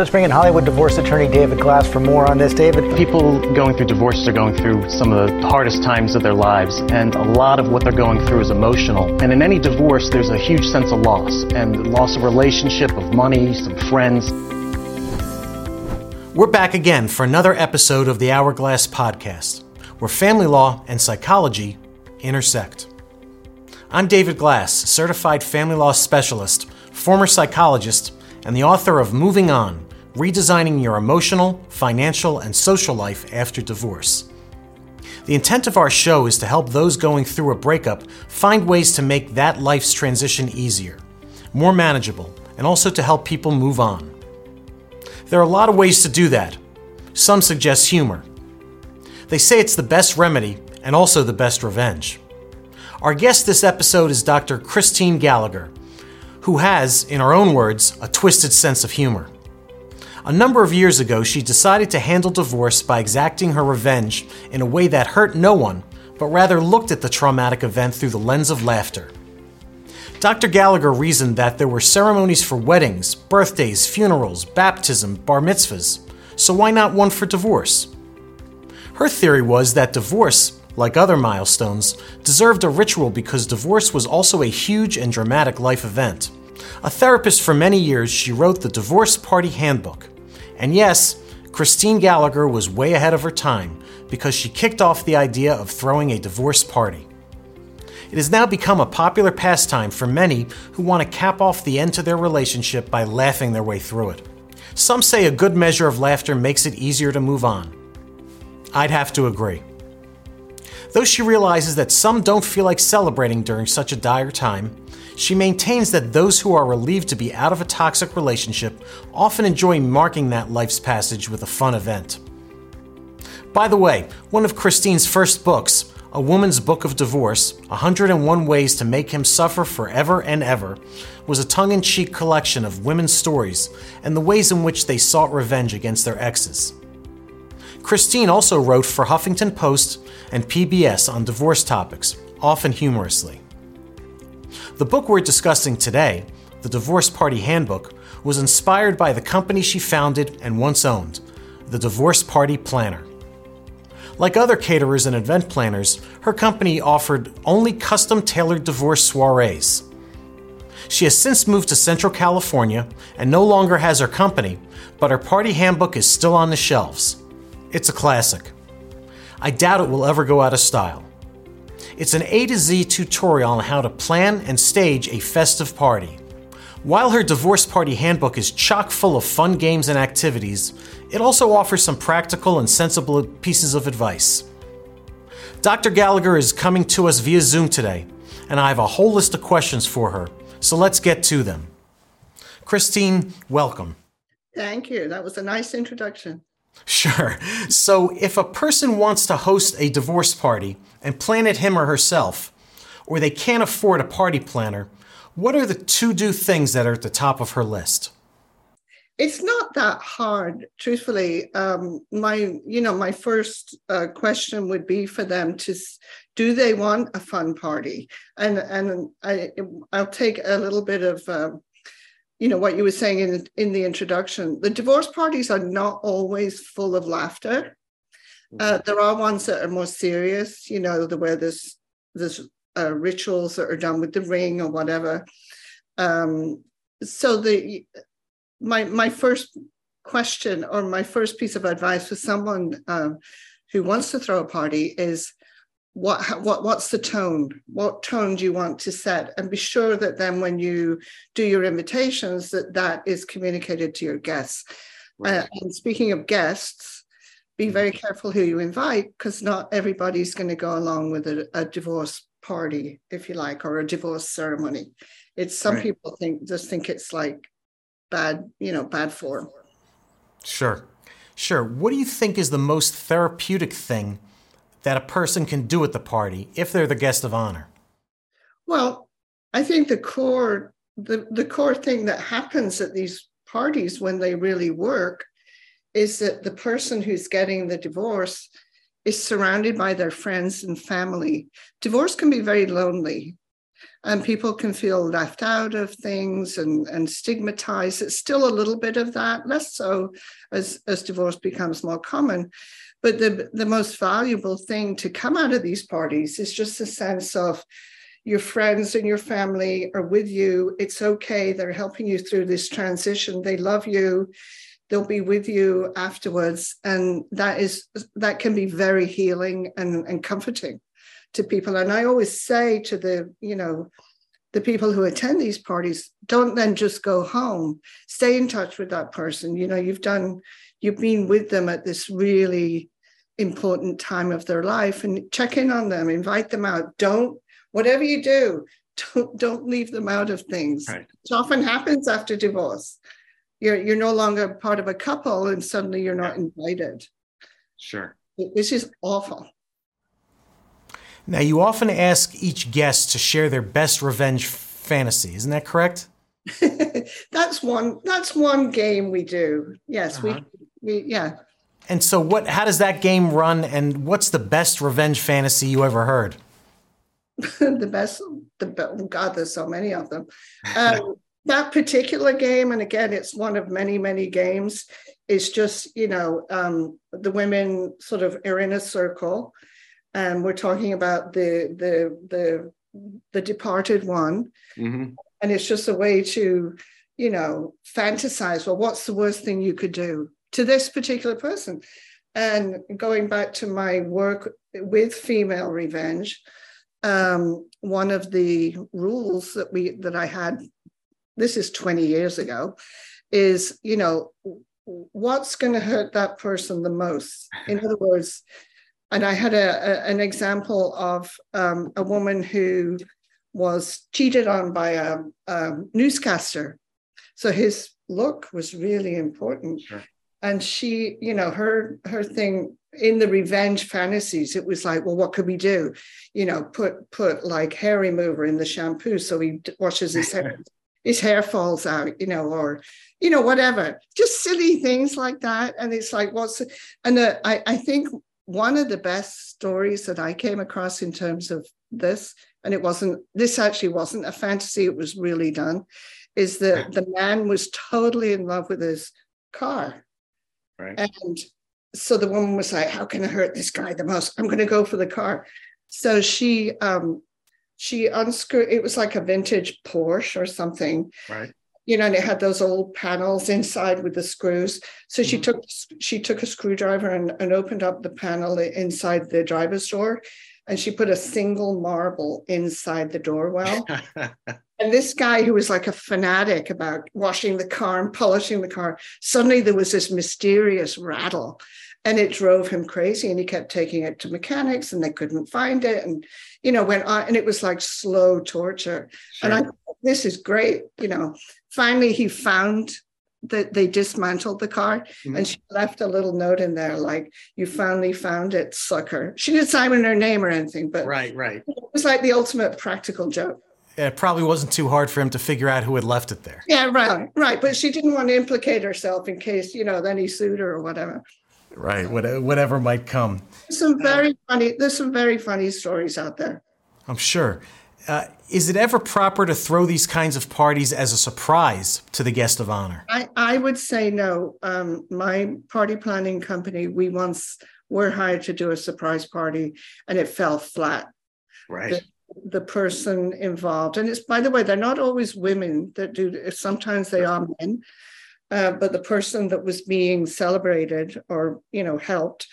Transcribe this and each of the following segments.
Let's bring in Hollywood divorce attorney David Glass for more on this. David, people going through divorces are going through some of the hardest times of their lives, and a lot of what they're going through is emotional. And in any divorce, there's a huge sense of loss and loss of relationship, of money, some friends. We're back again for another episode of the Hourglass Podcast, where family law and psychology intersect. I'm David Glass, certified family law specialist, former psychologist, and the author of Moving On Redesigning Your Emotional, Financial, and Social Life After Divorce. The intent of our show is to help those going through a breakup find ways to make that life's transition easier, more manageable, and also to help people move on. There are a lot of ways to do that. Some suggest humor. They say it's the best remedy and also the best revenge. Our guest this episode is Dr. Christine Gallagher, who has, in her own words, a twisted sense of humor. A number of years ago, she decided to handle divorce by exacting her revenge in a way that hurt no one, but rather looked at the traumatic event through the lens of laughter. Dr. Gallagher reasoned that there were ceremonies for weddings, birthdays, funerals, baptism, bar mitzvahs, so why not one for divorce? Her theory was that divorce like other milestones, deserved a ritual because divorce was also a huge and dramatic life event. A therapist for many years, she wrote the Divorce Party Handbook. And yes, Christine Gallagher was way ahead of her time because she kicked off the idea of throwing a divorce party. It has now become a popular pastime for many who want to cap off the end to their relationship by laughing their way through it. Some say a good measure of laughter makes it easier to move on. I'd have to agree. Though she realizes that some don't feel like celebrating during such a dire time, she maintains that those who are relieved to be out of a toxic relationship often enjoy marking that life's passage with a fun event. By the way, one of Christine's first books, A Woman's Book of Divorce 101 Ways to Make Him Suffer Forever and Ever, was a tongue in cheek collection of women's stories and the ways in which they sought revenge against their exes. Christine also wrote for Huffington Post and PBS on divorce topics, often humorously. The book we're discussing today, The Divorce Party Handbook, was inspired by the company she founded and once owned, the Divorce Party Planner. Like other caterers and event planners, her company offered only custom tailored divorce soirees. She has since moved to Central California and no longer has her company, but her party handbook is still on the shelves. It's a classic. I doubt it will ever go out of style. It's an A to Z tutorial on how to plan and stage a festive party. While her divorce party handbook is chock full of fun games and activities, it also offers some practical and sensible pieces of advice. Dr. Gallagher is coming to us via Zoom today, and I have a whole list of questions for her, so let's get to them. Christine, welcome. Thank you. That was a nice introduction. Sure. So, if a person wants to host a divorce party and plan it him or herself, or they can't afford a party planner, what are the to do things that are at the top of her list? It's not that hard, truthfully. Um, my, you know, my first uh, question would be for them to: Do they want a fun party? And and I, I'll take a little bit of uh, you know what you were saying in in the introduction the divorce parties are not always full of laughter uh, mm-hmm. there are ones that are more serious you know the where there's there's uh, rituals that are done with the ring or whatever um, so the my my first question or my first piece of advice for someone um, who wants to throw a party is what what what's the tone what tone do you want to set and be sure that then when you do your invitations that that is communicated to your guests right. uh, and speaking of guests be mm-hmm. very careful who you invite because not everybody's going to go along with a, a, divorce party if you like or a divorce ceremony it's some right. people think just think it's like bad you know bad form sure sure what do you think is the most therapeutic thing that a person can do at the party if they're the guest of honor? Well, I think the core the, the core thing that happens at these parties when they really work is that the person who's getting the divorce is surrounded by their friends and family. Divorce can be very lonely. and people can feel left out of things and, and stigmatized. It's still a little bit of that, less so as, as divorce becomes more common. But the, the most valuable thing to come out of these parties is just a sense of your friends and your family are with you. It's okay. They're helping you through this transition. They love you. They'll be with you afterwards. And that is that can be very healing and, and comforting to people. And I always say to the, you know, the people who attend these parties, don't then just go home. Stay in touch with that person. You know, you've done, you've been with them at this really important time of their life and check in on them, invite them out. Don't, whatever you do, don't, don't leave them out of things. Right. It often happens after divorce. You're, you're no longer part of a couple and suddenly you're not invited. Sure. This is awful. Now, you often ask each guest to share their best revenge fantasy. Isn't that correct? that's one. That's one game we do. Yes, uh-huh. we, we. Yeah. And so, what? How does that game run? And what's the best revenge fantasy you ever heard? the best. The oh God, there's so many of them. Um, that particular game, and again, it's one of many, many games. Is just you know um, the women sort of are in a circle and we're talking about the the the the departed one mm-hmm. and it's just a way to you know fantasize well what's the worst thing you could do to this particular person and going back to my work with female revenge um, one of the rules that we that i had this is 20 years ago is you know what's going to hurt that person the most in other words and I had a, a an example of um, a woman who was cheated on by a, a, newscaster. So his look was really important. Sure. And she, you know, her her thing in the revenge fantasies, it was like, well, what could we do? You know, put put like hair remover in the shampoo so he washes his hair. His hair falls out, you know, or you know, whatever, just silly things like that. And it's like, what's and uh, I, I think one of the best stories that I came across in terms of this, and it wasn't, this actually wasn't a fantasy, it was really done, is that the man was totally in love with his car. Right. And so the woman was like, How can I hurt this guy the most? I'm going to go for the car. So she, um, she unscrewed, it was like a vintage Porsche or something. Right you know, and it had those old panels inside with the screws. So she mm-hmm. took she took a screwdriver and, and opened up the panel inside the driver's door, and she put a single marble inside the door well. and this guy who was like a fanatic about washing the car and polishing the car, suddenly there was this mysterious rattle and it drove him crazy and he kept taking it to mechanics and they couldn't find it and you know went on and it was like slow torture. Sure. and i this is great you know. Finally he found that they dismantled the car mm-hmm. and she left a little note in there like you finally found it sucker. She didn't sign in her name or anything but right right. it was like the ultimate practical joke. It probably wasn't too hard for him to figure out who had left it there. Yeah right right but she didn't want to implicate herself in case you know then he sued her or whatever right whatever might come some very funny there's some very funny stories out there i'm sure uh, is it ever proper to throw these kinds of parties as a surprise to the guest of honor? I, I would say no. Um, my party planning company, we once were hired to do a surprise party and it fell flat. Right. The, the person involved, and it's by the way, they're not always women that do. Sometimes they are men, uh, but the person that was being celebrated or you know helped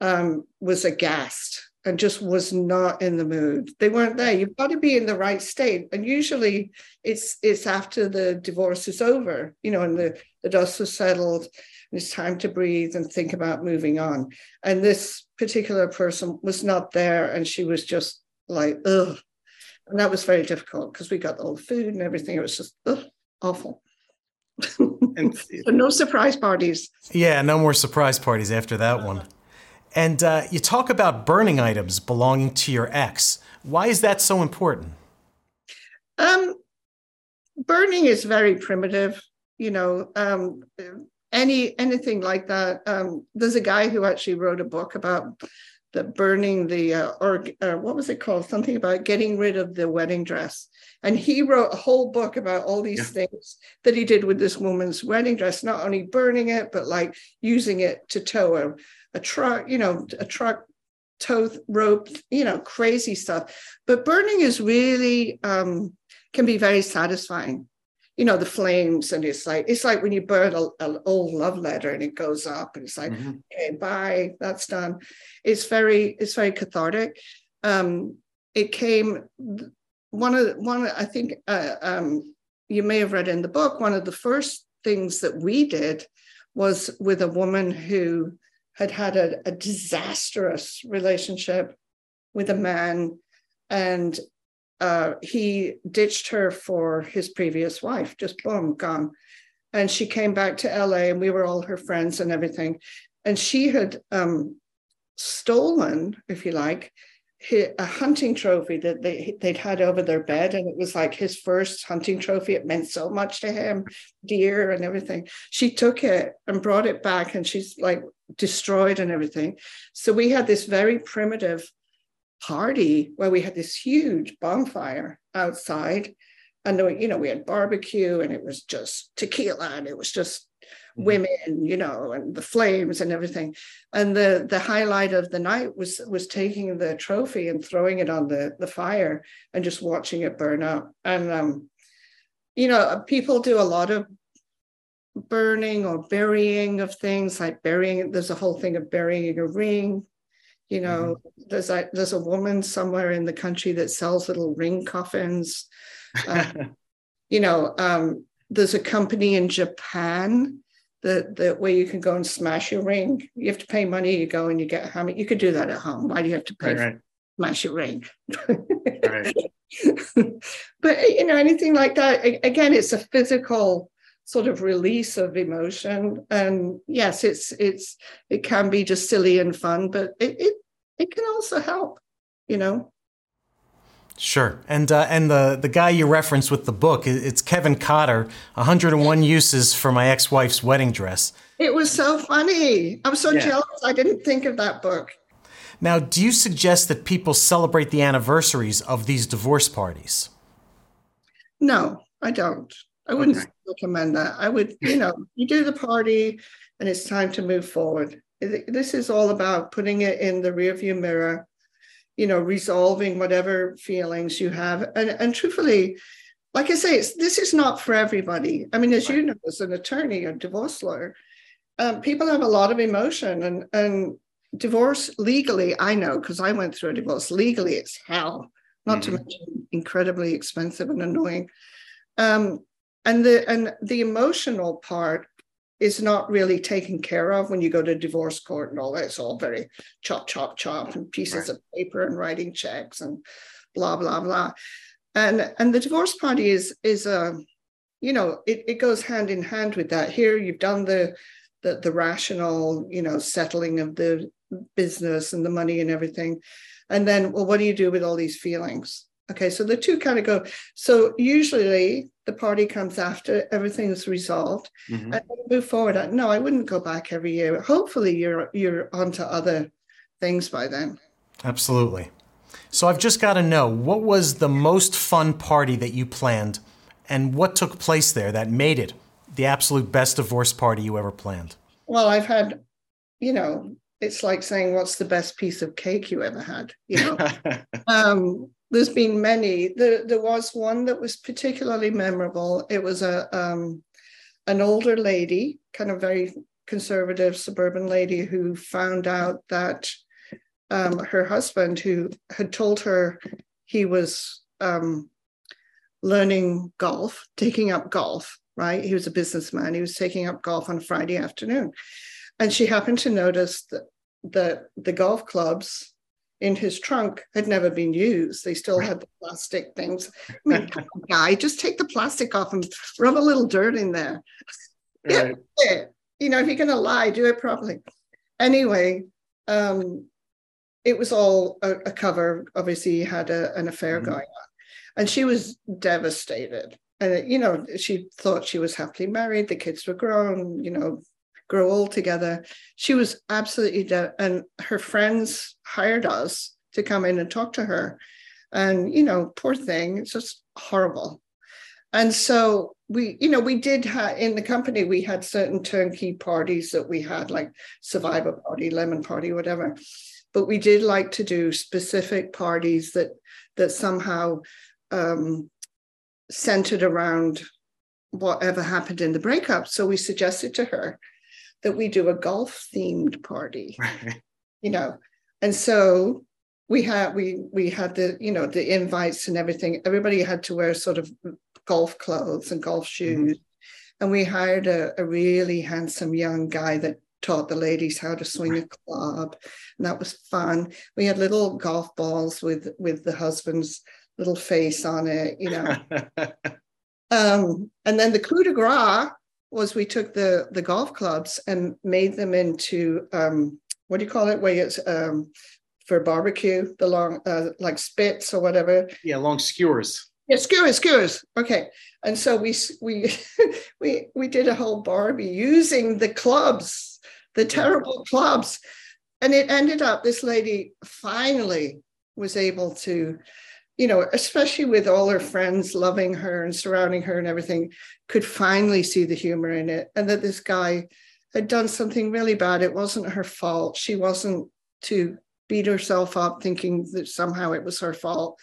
um, was aghast and just was not in the mood. They weren't there. You've got to be in the right state. And usually it's it's after the divorce is over, you know, and the, the dust has settled and it's time to breathe and think about moving on. And this particular person was not there and she was just like, ugh. And that was very difficult because we got all the food and everything. It was just ugh, awful. and so no surprise parties. Yeah, no more surprise parties after that one. And uh, you talk about burning items belonging to your ex. Why is that so important? Um, burning is very primitive. You know, um, any anything like that. Um, there's a guy who actually wrote a book about that burning the uh, or uh, what was it called? Something about getting rid of the wedding dress. And he wrote a whole book about all these yeah. things that he did with this woman's wedding dress not only burning it but like using it to tow a, a truck you know a truck tow rope you know crazy stuff. But burning is really um, can be very satisfying you know the flames and it's like it's like when you burn an old love letter and it goes up and it's like mm-hmm. okay bye that's done it's very it's very cathartic um it came one of the, one i think uh, um you may have read in the book one of the first things that we did was with a woman who had had a, a disastrous relationship with a man and uh, he ditched her for his previous wife, just boom, gone. And she came back to LA, and we were all her friends and everything. And she had um, stolen, if you like, a hunting trophy that they they'd had over their bed, and it was like his first hunting trophy. It meant so much to him, deer and everything. She took it and brought it back, and she's like destroyed and everything. So we had this very primitive party where we had this huge bonfire outside. And you know, we had barbecue and it was just tequila and it was just mm-hmm. women, you know, and the flames and everything. And the the highlight of the night was was taking the trophy and throwing it on the, the fire and just watching it burn up. And um, you know, people do a lot of burning or burying of things like burying there's a whole thing of burying a ring you know, mm-hmm. there's a there's a woman somewhere in the country that sells little ring coffins. Uh, you know, um, there's a company in Japan that that where you can go and smash your ring. You have to pay money. You go and you get a hammer. You could do that at home. Why do you have to pay right, right. smash your ring? right. but you know, anything like that. Again, it's a physical sort of release of emotion and yes it's it's it can be just silly and fun but it it, it can also help you know Sure, and uh, and the the guy you referenced with the book, it's Kevin Cotter, 101 uses for my ex-wife's wedding dress. It was so funny. I'm so yeah. jealous. I didn't think of that book. Now, do you suggest that people celebrate the anniversaries of these divorce parties? No, I don't. I wouldn't okay. recommend that. I would, you know, you do the party and it's time to move forward. This is all about putting it in the rearview mirror, you know, resolving whatever feelings you have. And, and truthfully, like I say, this is not for everybody. I mean, as right. you know, as an attorney, a divorce lawyer, um, people have a lot of emotion and, and divorce legally, I know, because I went through a divorce legally, it's hell, not mm-hmm. to mention incredibly expensive and annoying. Um, and the and the emotional part is not really taken care of when you go to divorce court and all that. It's all very chop, chop, chop, and pieces right. of paper and writing checks and blah, blah, blah. And and the divorce party is is a, you know, it, it goes hand in hand with that. Here you've done the the the rational, you know, settling of the business and the money and everything. And then, well, what do you do with all these feelings? Okay, so the two kind of go. So usually the party comes after everything's resolved mm-hmm. and move forward. No, I wouldn't go back every year. Hopefully you're you're onto other things by then. Absolutely. So I've just got to know what was the most fun party that you planned and what took place there that made it the absolute best divorce party you ever planned? Well, I've had, you know, it's like saying what's the best piece of cake you ever had, you know. um, there's been many. There, there was one that was particularly memorable. It was a um, an older lady, kind of very conservative suburban lady, who found out that um, her husband, who had told her he was um, learning golf, taking up golf, right? He was a businessman. He was taking up golf on Friday afternoon, and she happened to notice that the the golf clubs in his trunk had never been used. They still had the plastic things. I mean, guy, just take the plastic off and rub a little dirt in there. Right. Yeah, you know, if you're going to lie, do it properly. Anyway, um, it was all a, a cover. Obviously, he had a, an affair mm-hmm. going on, and she was devastated. And you know, she thought she was happily married. The kids were grown. You know, grow old together. She was absolutely dead. And her friends hired us to come in and talk to her. And, you know, poor thing, it's just horrible. And so we, you know, we did have in the company, we had certain turnkey parties that we had, like Survivor Party, Lemon Party, whatever. But we did like to do specific parties that that somehow um, centered around whatever happened in the breakup. So we suggested to her that we do a golf themed party, Right. you know. And so we had we we had the you know the invites and everything. Everybody had to wear sort of golf clothes and golf shoes. And we hired a, a really handsome young guy that taught the ladies how to swing a club. And that was fun. We had little golf balls with with the husband's little face on it, you know. Um, and then the coup de grace was we took the the golf clubs and made them into um, what do you call it? Where it's um, for barbecue, the long uh, like spits or whatever. yeah, long skewers. Yeah, skewers, skewers. Okay, and so we we we we did a whole Barbie using the clubs, the terrible clubs, and it ended up this lady finally was able to, you know, especially with all her friends loving her and surrounding her and everything, could finally see the humor in it, and that this guy had done something really bad. It wasn't her fault. She wasn't to beat herself up thinking that somehow it was her fault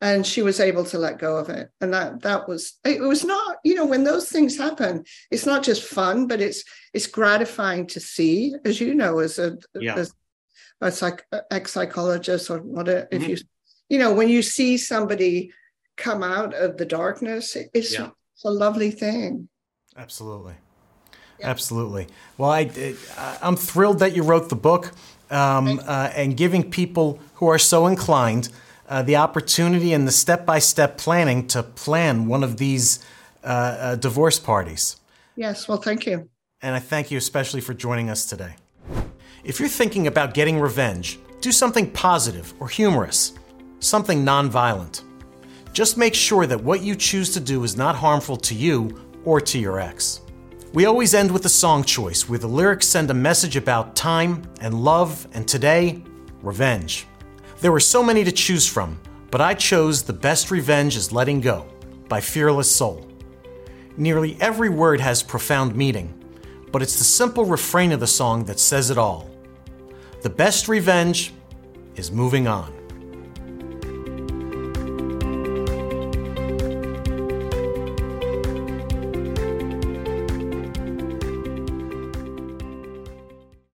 and she was able to let go of it and that that was it was not you know when those things happen it's not just fun but it's it's gratifying to see as you know as a Yeah. as a psych ex psychologist or whatever if mm-hmm. you you know when you see somebody come out of the darkness it's, Yeah. it's a lovely thing Absolutely. Absolutely. Well, I, I- I'm thrilled that you wrote the book um, uh, and giving people who are so inclined uh, the opportunity and the step by step planning to plan one of these uh, uh, divorce parties. yes well thank you And I thank you especially for joining us today. If you're thinking about getting revenge, do something positive or humorous, something nonviolent. Just make sure that what you choose to do is not harmful to you or to your ex. We always end with a song choice where the lyrics send a message about time and love and today, revenge. There were so many to choose from, but I chose The Best Revenge is Letting Go by Fearless Soul. Nearly every word has profound meaning, but it's the simple refrain of the song that says it all. The best revenge is moving on.